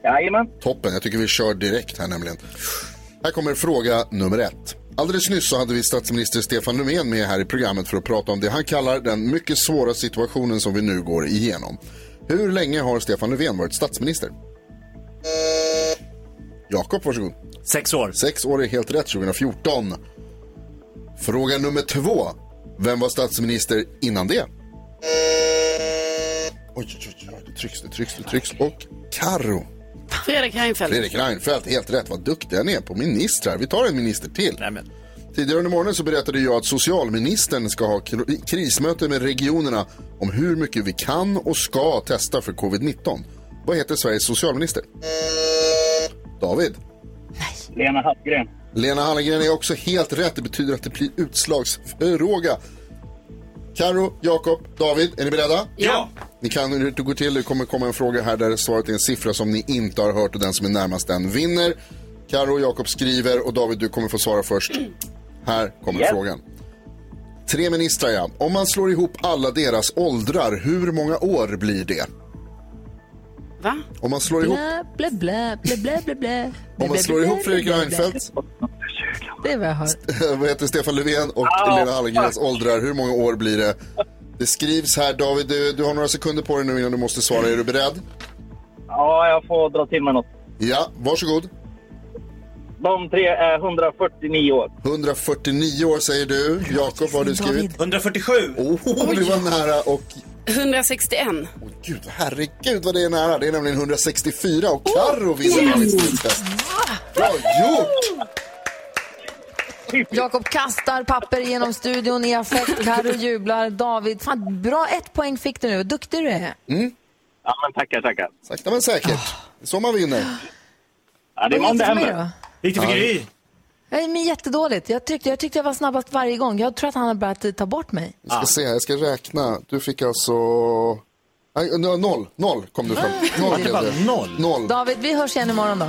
Jajamän. Toppen, jag tycker vi kör direkt här nämligen. Här kommer fråga nummer ett. Alldeles nyss så hade vi statsminister Stefan Löfven med här i programmet för att prata om det han kallar den mycket svåra situationen som vi nu går igenom. Hur länge har Stefan Löfven varit statsminister? Jakob, varsågod. Sex år. Sex år är helt rätt, 2014. Fråga nummer två. Vem var statsminister innan det? Oj, oj, oj, oj, det trycks, det trycks, det trycks. Och Karo. Fredrik Reinfeldt. Fredrik Reinfeldt, helt rätt. Vad duktiga ni är på ministrar. Vi tar en minister till. Tidigare under morgonen så berättade jag att socialministern ska ha kr- krismöte med regionerna om hur mycket vi kan och ska testa för covid-19. Vad heter Sveriges socialminister? David? Lena Hallgren. Lena Hallengren är också helt rätt. Det betyder att det blir utslagsfråga. Karo, Jakob, David, är ni beredda? Ja. Ni kan hur det går till. Det kommer komma en fråga här där svaret är en siffra som ni inte har hört och den som är närmast den vinner. Karo och Jakob skriver och David, du kommer få svara först. Här kommer Yes. frågan. Tre ministrar, ja. Om man slår ihop alla deras åldrar, hur många år blir det? Va? Om man slår ihop, Blä, blä, blä, blä, blä, blä. om man slår ihop Fredrik Reinfeldt, Det är vad jag hör. vad heter Stefan Löfven och Lena Hallengrens åldrar, hur många år blir det? Det skrivs här, David, du, du har några sekunder på dig nu innan du måste svara. Är du beredd? Ja, jag får dra till med något. Ja, varsågod. De tre är 149 år. 149 år säger du. Jakob, vad har du skrivit? 147. Oh, det var nära och 161. gud, herregud vad det är nära. Det är nämligen 164 och Carro vinner dagens nyhetstest. Bra gjort! Jakob kastar papper genom studion i affekt. Carro jublar. David, fan, bra ett poäng fick du nu. Vad duktig du är. Mm. Ja, men tackar, tackar. Sakta men säkert. Det är så man vinner. Ja, det är Vad imorgon gick Nej, men jättedåligt. Jag tyckte, jag tyckte jag var snabbast varje gång. Jag tror att han har börjat eh, ta bort mig. Vi ska se, jag ska räkna. Du fick alltså... Nej, no- noll, noll kom du fram. Noll det blev var det. noll. Noll. David, vi hörs igen imorgon då.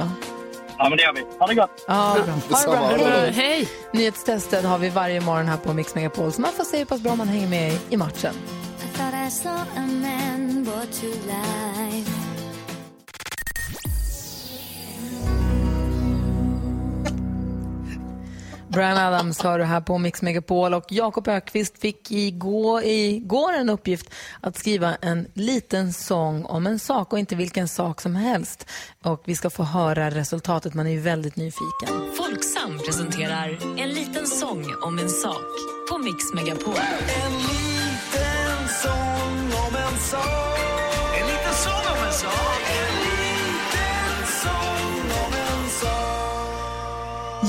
Ja, men det gör vi. Ha det gott. Ja, bra. Ha det bra. Detsamma. Hej. Nyhetstestet har vi varje morgon här på Mix Megapol. Så man får se hur pass bra man hänger med i- i matchen. I Brian Adams hör du här på Mix Megapol och Jakob Ökvist fick igår, igår en uppgift att skriva en liten sång om en sak och inte vilken sak som helst. Och vi ska få höra resultatet, man är ju väldigt nyfiken. Folksam presenterar En liten sång om en sak på Mix Megapol. En liten sång om en sak. En liten sång om en sak.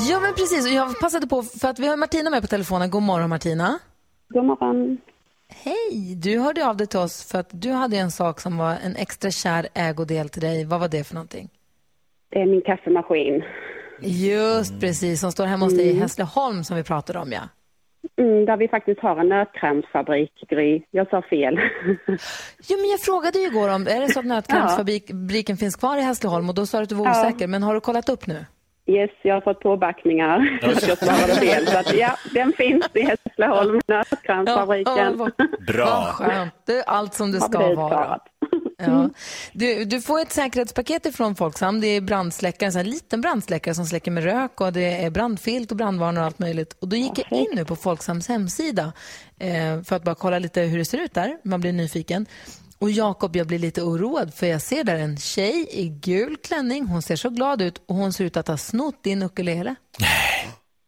Ja men precis, och jag passade på för att vi har Martina med på telefonen. God morgon Martina. God morgon. Hej, du hörde av dig till oss för att du hade en sak som var en extra kär ägodel till dig. Vad var det för någonting? Det är min kaffemaskin. Just precis, som står hemma hos dig i Hässleholm som vi pratade om ja. Mm, där vi faktiskt har en nötkrämsfabrik, Gry. Jag sa fel. Jo, men jag frågade ju igår om, är det så att nötkrämsfabriken finns kvar i Hässleholm och då sa du att du var Ja. osäker, men har du kollat upp nu? Yes, jag har fått påbackningar. att jag svarade fel. Så att, ja, den finns i Hässleholm, nötkrämsfabriken. vad, Bra. det är allt som det ska vara. Ja. Du, du får ett säkerhetspaket ifrån Folksam. Det är brandsläckare, en liten brandsläckare som släcker med rök och det är brandfilt och brandvarnare och allt möjligt. Och då gick jag in nu på Folksams hemsida eh, för att bara kolla lite hur det ser ut där. Man blir nyfiken. Och Jakob, jag blir lite oroad för jag ser där en tjej i gul klänning. Hon ser så glad ut och hon ser ut att ha snott din ukulele.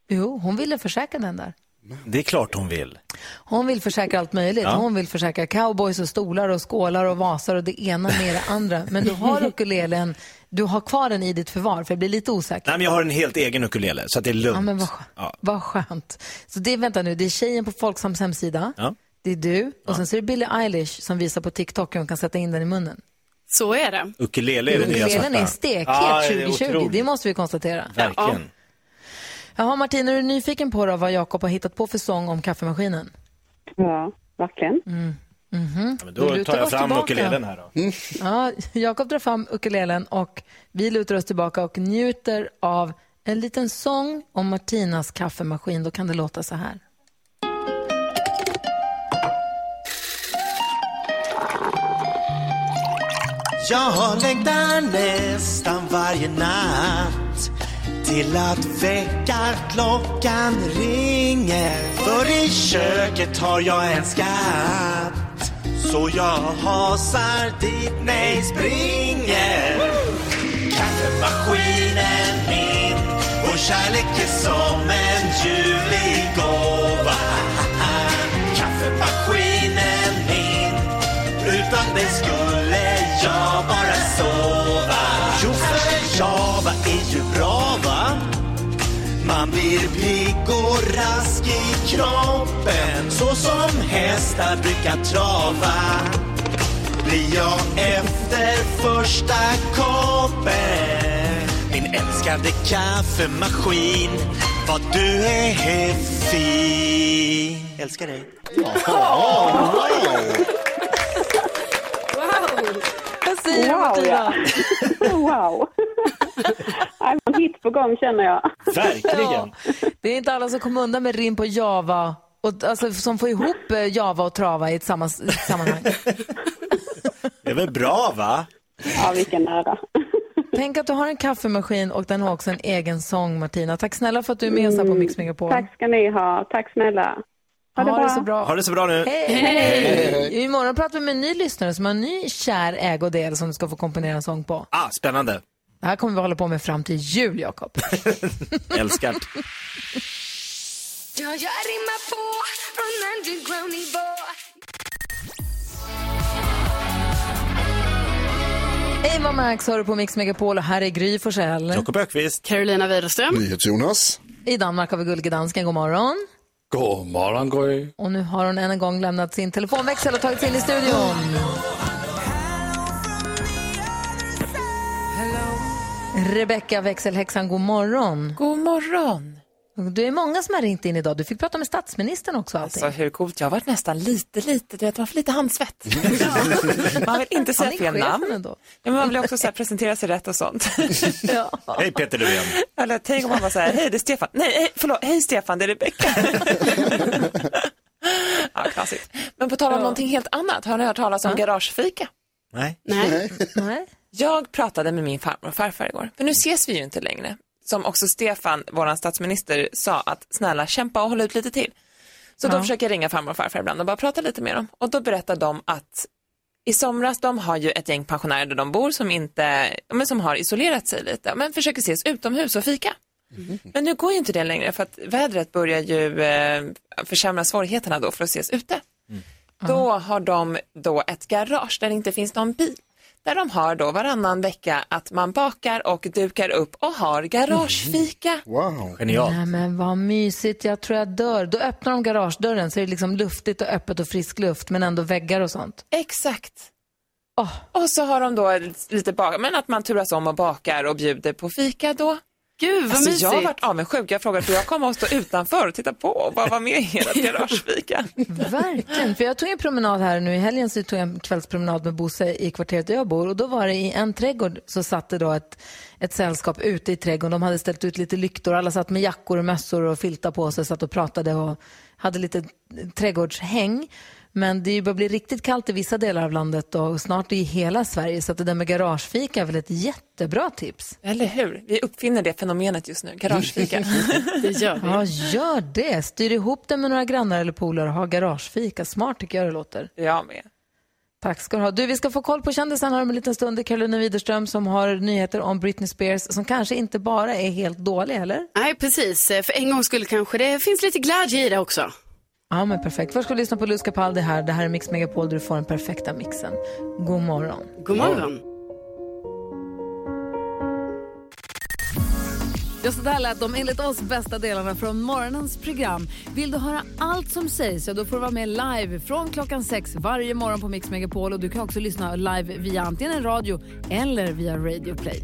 Jo, hon ville försäkra den där. Det är klart hon vill. Hon vill försäkra allt möjligt. Ja. Hon vill försäkra cowboys och stolar och skålar och vasar och det ena med det andra. Men du har ukulelen, du har kvar den i ditt förvar för jag blir lite osäker. Nej, men jag har en helt egen ukulele, så det är lugnt. Ja, men vad, skö- Ja. vad skönt. Så det, vänta nu, det är tjejen på Folksams hemsida, Ja. Det är du och sen så är det Billie Eilish som visar på TikTok hur hon kan sätta in den i munnen. Så är det. Ukulele är det nya Ukulelen svarta. är stekhet Ja, det är 2020, otroligt. det måste vi konstatera. Verkligen. Jaha Martin, är du nyfiken på då vad Jakob har hittat på för sång om kaffemaskinen? Ja, verkligen. Mm. Mhm. Ja, men då lutar tar jag oss fram tillbaka. ukulelen här då. Ja, Jakob drar fram ukulelen och vi lutar oss tillbaka och njuter av en liten sång om Martinas kaffemaskin. Då kan det låta så här. Jag längtar nästan varje natt till att väckarklockan ringer. För i köket har jag en skatt. Så jag hasar dit, nej springer. Kaffemaskinen min, vår kärlek är som en ljuvlig gång. Bra va? Man blir pigg och rask i kroppen så som hästar brukar trava. Blir jag efter första koppen min älskade kaffemaskin vad du är fin. Älskar dig. Vad säger du Wow, Martina? ja. wow. Nej, en hit på gång känner jag. Ja. Det är inte alla som kommer undan med rim på Java, och, alltså, som får ihop eh, Java och trava i ett samma, sammanhang. Det är väl bra va? Ja, vilken ära. Tänk att du har en kaffemaskin och den har också en egen sång Martina. Tack snälla för att du är med oss här på Mix Megapol. Tack ska ni ha. Tack snälla. Ha det Ha bra. det så bra. Ha det så bra nu. Hej, hej. Imorgon pratar vi med en ny lyssnare som har en ny kär ägodel som du ska få komponera en sång på. Ah, spännande. Det här kommer vi hålla på med fram till jul, Jakob. Älskar. Ja, jag rimmar på från underground-nivå Ava Max har du på Mix Megapol och här är Gry Forssell. Jakob Ökvist. Carolina Widerström. Jonas. I Danmark har vi Gullige Dansken, god morgon. God morgon, Gry. Och nu har hon än en gång lämnat sin telefonväxel och tagit sig in i studion. Rebecka växelhäxan, god morgon. God morgon. Det är många som har ringt in idag. Du fick prata med statsministern också. Allting. Alltså hur coolt, jag har varit nästan lite, lite, du vet man får lite handsvett. man vill inte säga fel namn. ändå. Ja, men man vill också så här, presentera sig rätt och sånt. Hej Peter Löfven. Eller tänk om man bara säger, hej det är Stefan, nej, hej, förlåt, hej Stefan, det är Rebecka. ja, klassiskt. Men på tal om någonting helt annat, har ni hört talas om garagefika? Nej. Nej. Nej. Jag pratade med min farmor och farfar igår, för nu ses vi ju inte längre. Som också Stefan, vår statsminister, sa att snälla kämpa och hålla ut lite till. Så då Ja. försöker jag ringa farmor och farfar ibland och bara prata lite med dem. Och då berättar de att i somras, de har ju ett gäng pensionärer där de bor som inte, men som har isolerat sig lite, men försöker ses utomhus och fika. Men nu går ju inte det längre för att vädret börjar ju eh, försämra svårigheterna då för att ses ute. Då har de då ett garage där det inte finns någon bil. Där de har då varannan vecka att man bakar och dukar upp och har garagefika. Wow. Genialt. Nej, men vad mysigt, jag tror jag dör. Då öppnar de garagedörren så är det liksom luftigt och öppet och frisk luft men ändå väggar och sånt. Exakt. Och så har de då lite bak, men att man turas om och bakar och bjuder på fika då. Gud vad Alltså mysigt. jag har varit avundsjuk. Jag frågade för jag kommer att stå utanför och titta på och bara vara med i ert garagefika. Verkligen, för jag tog en promenad här nu i helgen så tog jag en kvällspromenad med Bosse i kvarteret där jag bor och då var det i en trädgård så satt det då ett, ett sällskap ute i trädgården. De hade ställt ut lite lyktor, alla satt med jackor och mössor och filtar på sig, satt och pratade och hade lite trädgårdshäng. Men det börjar bli riktigt kallt i vissa delar av landet och snart i hela Sverige så att det där med garagefika är väl ett jättebra tips. Eller hur? Vi uppfinner det fenomenet just nu, garagefika. det gör vi. Ja, gör det. Styr ihop det med några grannar eller polare och ha garagefika. Smart tycker jag det låter. Jag med. Tack ska du ha. Du, vi ska få koll på kändisen här om en liten stund. Det är Carolina Widerström som har nyheter om Britney Spears som kanske inte bara är helt dålig, eller? Nej, precis. För en gång skulle kanske det finns lite glädje i det också. Ja, men perfekt. Först ska vi lyssna på Luz Capaldi här. Det här är Mix Megapol där du får den perfekta mixen. God morgon. God morgon. Ja, så där lät de enligt oss bästa delarna från morgonens program. Vill du höra allt som sägs så då får du vara med live från klockan sex varje morgon på Mix Megapol. Och du kan också lyssna live via antingen en radio eller via Radio Play.